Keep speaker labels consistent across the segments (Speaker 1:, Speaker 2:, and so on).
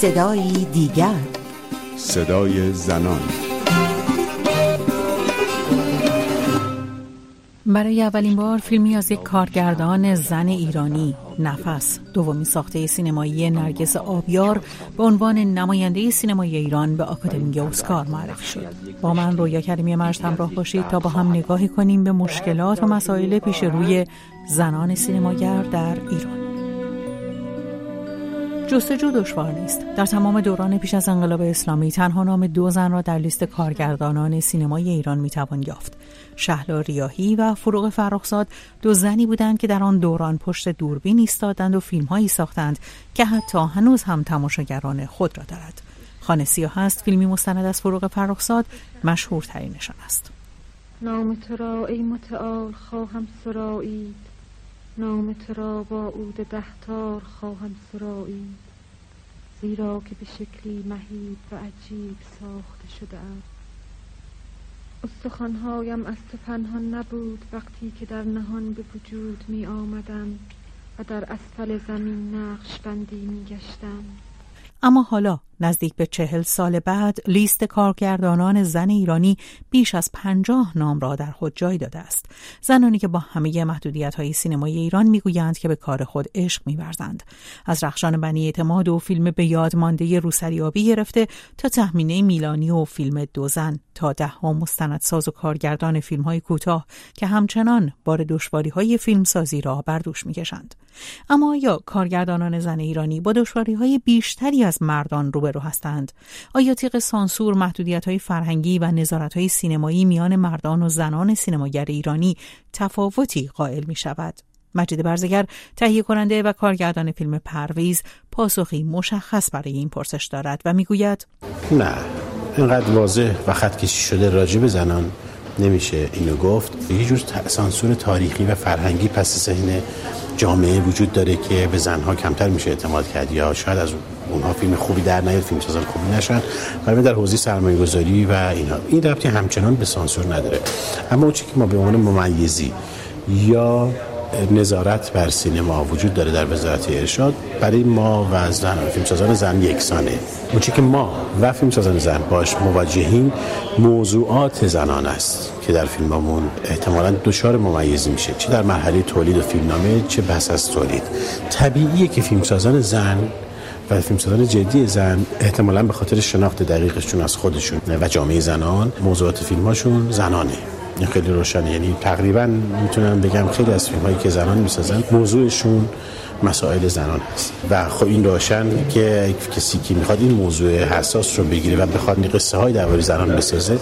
Speaker 1: صدایی دیگر.
Speaker 2: صدای زنان.
Speaker 3: برای اولین بار فیلمی از یک کارگردان زن ایرانی نفس دومی ساخته سینمایی نرگس آبیار به عنوان نماینده سینمای ایران به آکادمی اسکار معرفی شد. با من رویا کریمی مرشد همراه باشید تا با هم نگاهی کنیم به مشکلات و مسائل پیش روی زنان سینماگر در ایران. جستجو دشوار نیست. در تمام دوران پیش از انقلاب اسلامی تنها نام دو زن را در لیست کارگردانان سینمای ایران می‌توان یافت. شهلا ریاهی و فروغ فرخزاد دو زنی بودند که در آن دوران پشت دوربین ایستادند و فیلمهایی ساختند که حتی هنوز هم تماشاگران خود را دارد. خانه سیاه است فیلمی مستند از فروغ فرخزاد مشهورترینشان است.
Speaker 4: نام تو را ای متعال خواهم سرایید نام تو را با عود دهتار خواهم سرایید زیرا که به شکلی مهیب و عجیب ساخته شده ام. استخوانهایم از تو پنهان نبود وقتی که در نهان به وجود می آمدم و در اسفل زمین نقش بندی می گشتم.
Speaker 3: اما حالا نزدیک به چهل سال بعد لیست کارگردانان زن ایرانی بیش از پنجاه نام را در خود جای داده است. زنانی که با همه محدودیت های سینمای ایران می‌گویند که به کار خود عشق میورزند. از رخشان بنی اعتماد و فیلم به یاد مانده روسریابی گرفته تا تخمینه میلانی و فیلم دو زن تا ده ها مستندساز و کارگردان فیلم های کوتاه که همچنان بار دشواری های فیلمسازی را بر دوش می‌کشند. اما یا کارگردانان زن ایرانی با دشواری های بیشتری از مردان روبرو هستند. آیا تیغ سانسور محدودیت های فرهنگی و نظارت های سینمایی میان مردان و زنان سینماگر ایرانی تفاوتی قائل می شود مجید برزگر تهیه کننده و کارگردان فیلم پرویز پاسخی مشخص برای این پرسش دارد و می‌گوید
Speaker 5: نه اینقدر واضح و خط کشی شده راجع به زنان نمیشه اینو گفت. یه جور سانسور تاریخی و فرهنگی پس ذهن جامعه وجود داره که به زنها کمتر میشه اعتماد کرد یا شاید از اونها فیلم خوبی در نیاد فیلم سازان خوبی نشن برای در حوزه سرمایه گذاری و اینا. این ربطی همچنان به سانسور نداره. اما اون که ما به عنوان ممیزی یا نظارت بر سینما وجود داره در وزارت ارشاد. برای ما و زن فیلمسازان زن یکسانه. اون که ما و فیلمسازان زن باش مواجهیم موضوعات زنان است که در فیلممون احتمالا دچار ممیزی میشه. چه در مرحله تولید و فیلمنامه چه بس از تولید. طبیعیه که فیلمسازان زن و فیلمسازان جدی زن احتمالا به خاطر شناخت دقیقشون از خودشون و جامعه زنان موضوعات فیلمهاشون زنانه. خیلی روشنه یعنی تقریبا می‌تونم بگم خیلی از فیلم هایی که زنان می‌سازن موضوعشون مسائل زنان هست. و خب این روشن که کسی که می‌خواد این موضوع حساس رو بگیره و بخواد قصه های درباره زنان بسازه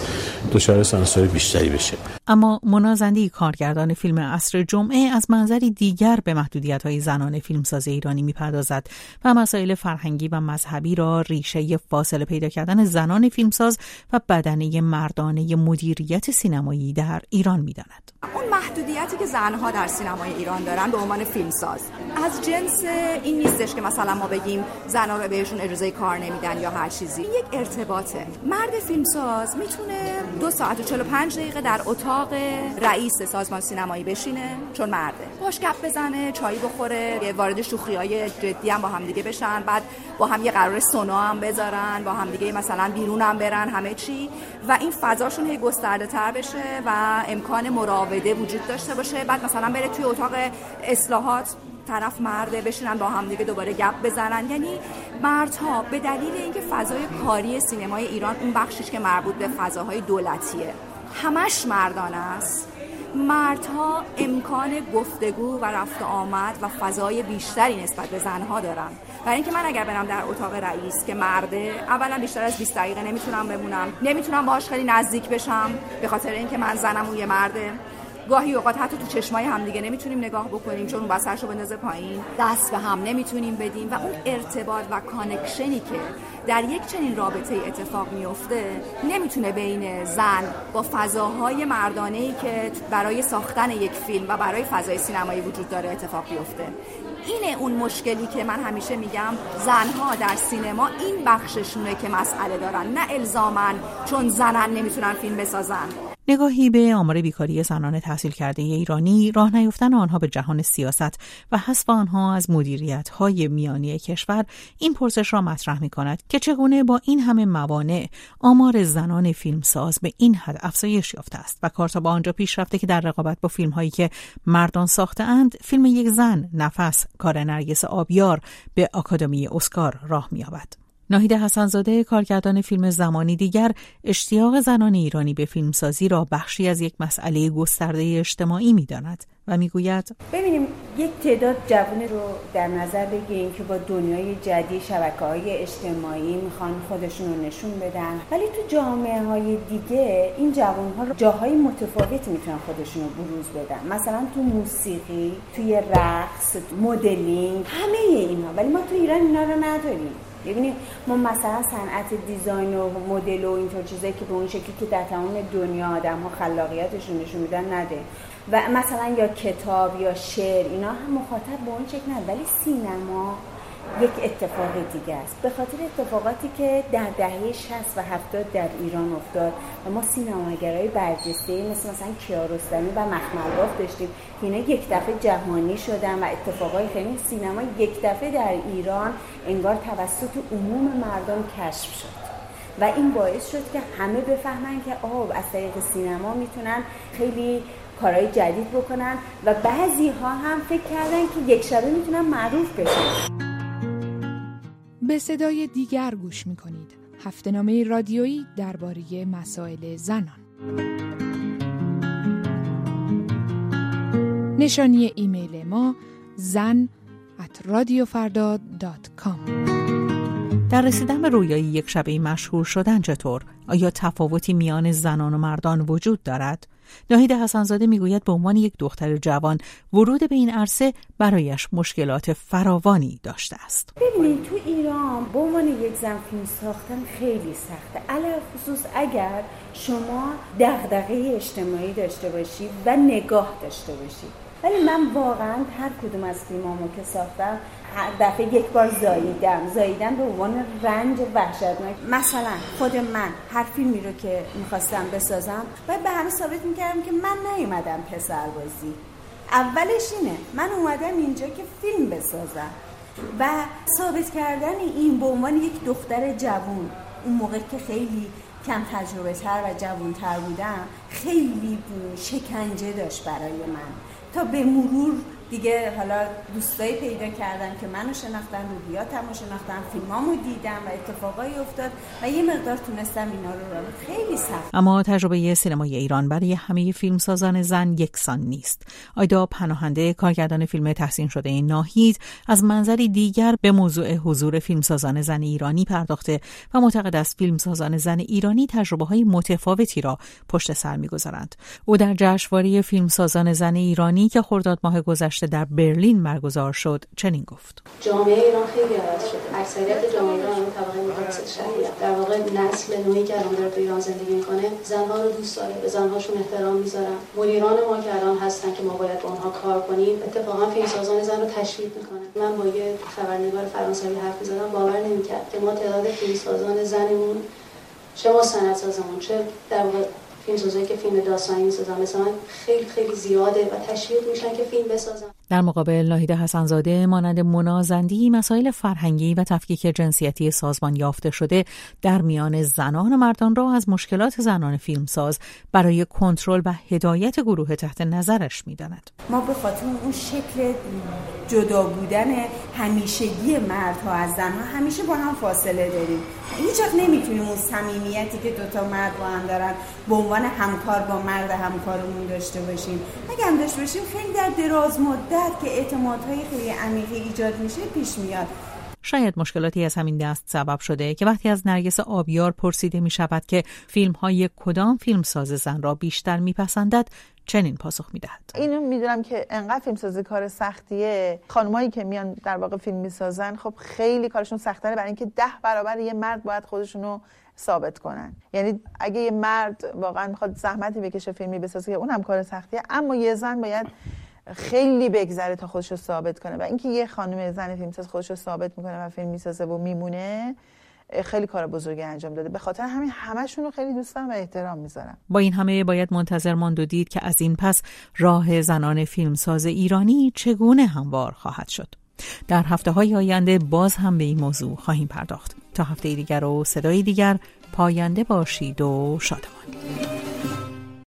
Speaker 5: دچار سانسور بیشتری بشه.
Speaker 3: اما منازندی کارگردان فیلم اصر جمعه از منظری دیگر به محدودیت های زنان فیلمساز ایرانی می‌پردازد و مسائل فرهنگی و مذهبی را ریشه فاصله پیدا کردن زنان فیلمساز و بدنه مردانه مدیریت سینمایی در ایران می‌داند.
Speaker 6: اون محدودیتی که زنها در سینمای ایران دارن به عنوان فیلمساز از جنس این نیستش که مثلا ما بگیم زنها رو بهشون اجازه کار نمیدن یا هر چیزی یک ارتباطه مرد فیلمساز می‌تونه دو ساعت و 45 دقیقه در اتاق رئیس سازمان سینمایی بشینه چون مرده. باش بزنه چای بخوره وارد شوخی های جدی هم با هم دیگه بشن. بعد با هم یه قرار سونا هم بذارن با هم دیگه مثلا بیرون هم برن همه چی. و این فضاشون هی گسترده تر بشه و امکان مراوده وجود داشته باشه. بعد مثلا بره توی اتاق اصلاحات. طرف مرده بشینن با هم دیگه دوباره گپ بزنن. یعنی مردها به دلیل اینکه فضای کاری سینمای ایران اون بخشش که مربوط به فضاهای دولتیه همش مردان است. مردها امکان گفتگو و رفت آمد و فضای بیشتری نسبت به زنها دارن. برای اینکه من اگر برم در اتاق رئیس که مرده اولا بیشتر از 20 دقیقه نمی‌تونم بمونم. نمی‌تونم باهاش خیلی نزدیک بشم به خاطر اینکه من زنم اون یه مرده. گاهی اوقات حتی تو چشمای همدیگه نمی‌تونیم نگاه بکنیم چون اون بسرشو بندازه پایین. دست به هم نمی‌تونیم بدیم و اون ارتباط و connection ی که در یک چنین رابطه اتفاق میفته نمی‌تونه بین زن با فضاهای مردانه ای که برای ساختن یک فیلم و برای فضای سینمایی وجود داره اتفاق بیفته. اینه اون مشکلی که من همیشه میگم زنها در سینما این بخششونه که مسئله دارن نه الزامن چون زنن نمی‌تونن فیلم بسازن.
Speaker 3: نگاهی به آمار بیکاری زنان تحصیل کرده ایرانی راه نیفتن آنها به جهان سیاست و حذف آنها از مدیریت های میانی کشور. این پرسش را مطرح می کند که چگونه با این همه موانع آمار زنان فیلمساز به این حد افزایش یافته است و کار تا با آنجا پیش رفته که در رقابت با فیلم هایی که مردان ساخته اند فیلم یک زن نفس کار نرگس آبیار به آکادمی اسکار راه مییابد. ناهید حسنزاده کارگردان فیلم زمانی دیگر اشتیاق زنان ایرانی به فیلمسازی را بخشی از یک مسئله گسترده اجتماعی می‌داند و می‌گوید
Speaker 1: ببینیم یک تعداد جوان رو در نظر بگیریم که با دنیای جدید شبکه های اجتماعی می‌خوان خودشون رو نشون بدن. ولی تو جامعه های دیگه این جوان ها جاهای متفاوتی می‌تونن خودشون رو بروز بدن. مثلا تو موسیقی توی رقص مدلینگ همه اینها ولی ما تو ایران اینا رو نداریم. ببینید ما مثلا صنعت دیزاین و مدل و اینطور چیزایی که به اون شکلی که در تمام دنیا آدم ها خلاقیتشون نشون میدن نده. و مثلا یا کتاب یا شعر اینا هم مخاطب به اون شکل نه ولی سینما یک اتفاق دیگه است. به خاطر اتفاقاتی که در دهه 60 و 70 در ایران افتاد و ما سینماگرای برجسته مثل مثلا کیارستمی و مخملباف داشتیم که اینا یک دفعه جهانی شدن و اتفاقای خیلی سینما یک دفعه در ایران انگار توسط عموم مردم کشف شد. و این باعث شد که همه بفهمن که آه از طریق سینما می‌تونن خیلی کارهای جدید بکنن و بعضی ها هم فکر کردن که یک شبه می‌تونن معروف بشن.
Speaker 7: به صدای دیگر گوش می‌کنید هفته نامه رادیویی درباره مسائل زنان نشانی ایمیل ما زن
Speaker 3: در رسیدن به رویایی یک شبه مشهور شدن چطور؟ آیا تفاوتی میان زنان و مردان وجود دارد؟ ناهید حسنزاده می‌گوید به عنوان یک دختر جوان ورود به این عرصه برایش مشکلات فراوانی داشته است.
Speaker 1: ببینید تو ایران به عنوان یک زن فیلم ساختن خیلی سخته. علل خصوص اگر شما دغدغه اجتماعی داشته باشی و نگاه داشته باشی. ولی من واقعا هر کدوم از فیلمامو که ساختم هر دفعه یک بار زاییدم. زاییدم به عنوان رنج وحشتناک. مثلا خود من هر فیلمی رو که می‌خواستم بسازم باید به همه ثابت می‌کردم که من نیومدم پسر بازی اولش اینه من اومدم اینجا که فیلم بسازم. و ثابت کردن این به عنوان یک دختر جوون اون موقع که خیلی کم تجربه تر و جوون تر بودم خیلی شکنجه داشت برای من. تا به مرور دیگه حالا دوستایی پیدا کردم که منو شناختن روحیاتمو شناختن فیلمامو دیدم و اتفاقایی افتاد و یه مقدار تونستم اینا رو رو خیلی سخت.
Speaker 3: اما تجربه سینمای ایران برای همه فیلمسازان زن یکسان نیست. آیدا پناهنده کارگردان فیلم تحسین شده ناهید از منظری دیگر به موضوع حضور فیلمسازان زن ایرانی پرداخته و معتقد است فیلمسازان زن ایرانی تجربه های متفاوتی را پشت سر می‌گذارند. او در جشنواره فیلمسازان زن ایرانی که خرداد ماه گذشته در برلین برگزار شد چنین گفت.
Speaker 8: جامعه ایران خیلی عوض شده. اکثریت جامعه ایران طبقه متوسط در واقع نسل نوعی که الان داره ایران زندگی می‌کنه زنها رو دوست داره به زنهاشون احترام می‌ذارن. مدیران ما که الان هستن که ما باید با اونها کار کنیم اتفاقا فیلمسازان زن رو تشویق می‌کنن. من با یه خبرنگار فرانسوی حرف می‌زدم باور نمی‌کرد که ما تعداد فیلمسازان زنمون چه ما سازمون چه در واقع فیلمسازایی که فیلم داستانی می‌سازن مثلا خیلی خیلی زیاده و تشویق میشن که فیلم بسازن.
Speaker 3: در مقابل ناهید حسنزاده مانند منازندی مسائل فرهنگی و تفکیک جنسیتی سازمان یافته شده در میان زنان و مردان را از مشکلات زنان فیلمساز برای کنترل و هدایت گروه تحت نظرش می‌داند.
Speaker 1: ما به خاطر اون شکل جدا بودن همیشگی مردها از زنها همیشه با هم فاصله داریم. هیچ وقت نمی‌تونیم اون صمیمیتی که دوتا مرد با هم دارن به عنوان همکار با مرد همکارمون داشته باشیم. اگه هم داشته باشیم خیلی در دراز مدت که اعتمادهای خیلی عمیقی ایجاد میشه پیش میاد.
Speaker 3: شاید مشکلاتی از همین دست سبب شده که وقتی از نرگس آبیار پرسیده می شود که فیلم های کدام فیلم ساز زن را بیشتر میپسندد چنین پاسخ می‌دهد.
Speaker 9: اینو می‌دونم که انقدر فیلم سازی کار سختیه. خانمایی که میان در واقع فیلم می‌سازن خب خیلی کارشون سختره برای اینکه ده برابر یه مرد باید خودشونو ثابت کنن. یعنی اگه یه مرد واقعا می‌خواد زحمتی بکشه فیلمی بسازه که اون هم کار سختیه. اما یه زن باید خیلی بگذره تا خودش رو ثابت کنه. و اینکه یه خانم زن فیلمساز خودش رو ثابت می‌کنه و فیلم می‌سازه و میمونه خیلی کار بزرگی انجام داده. به خاطر همین همشون رو خیلی دوست دارم و احترام می‌ذارم.
Speaker 3: با این همه باید منتظر ماند و دید که از این پس راه زنان فیلمساز ایرانی چگونه هموار خواهد شد. در هفته های آینده باز هم به این موضوع خواهیم پرداخت. تا هفته دیگر و صدای دیگر پاینده باشید و شادمان.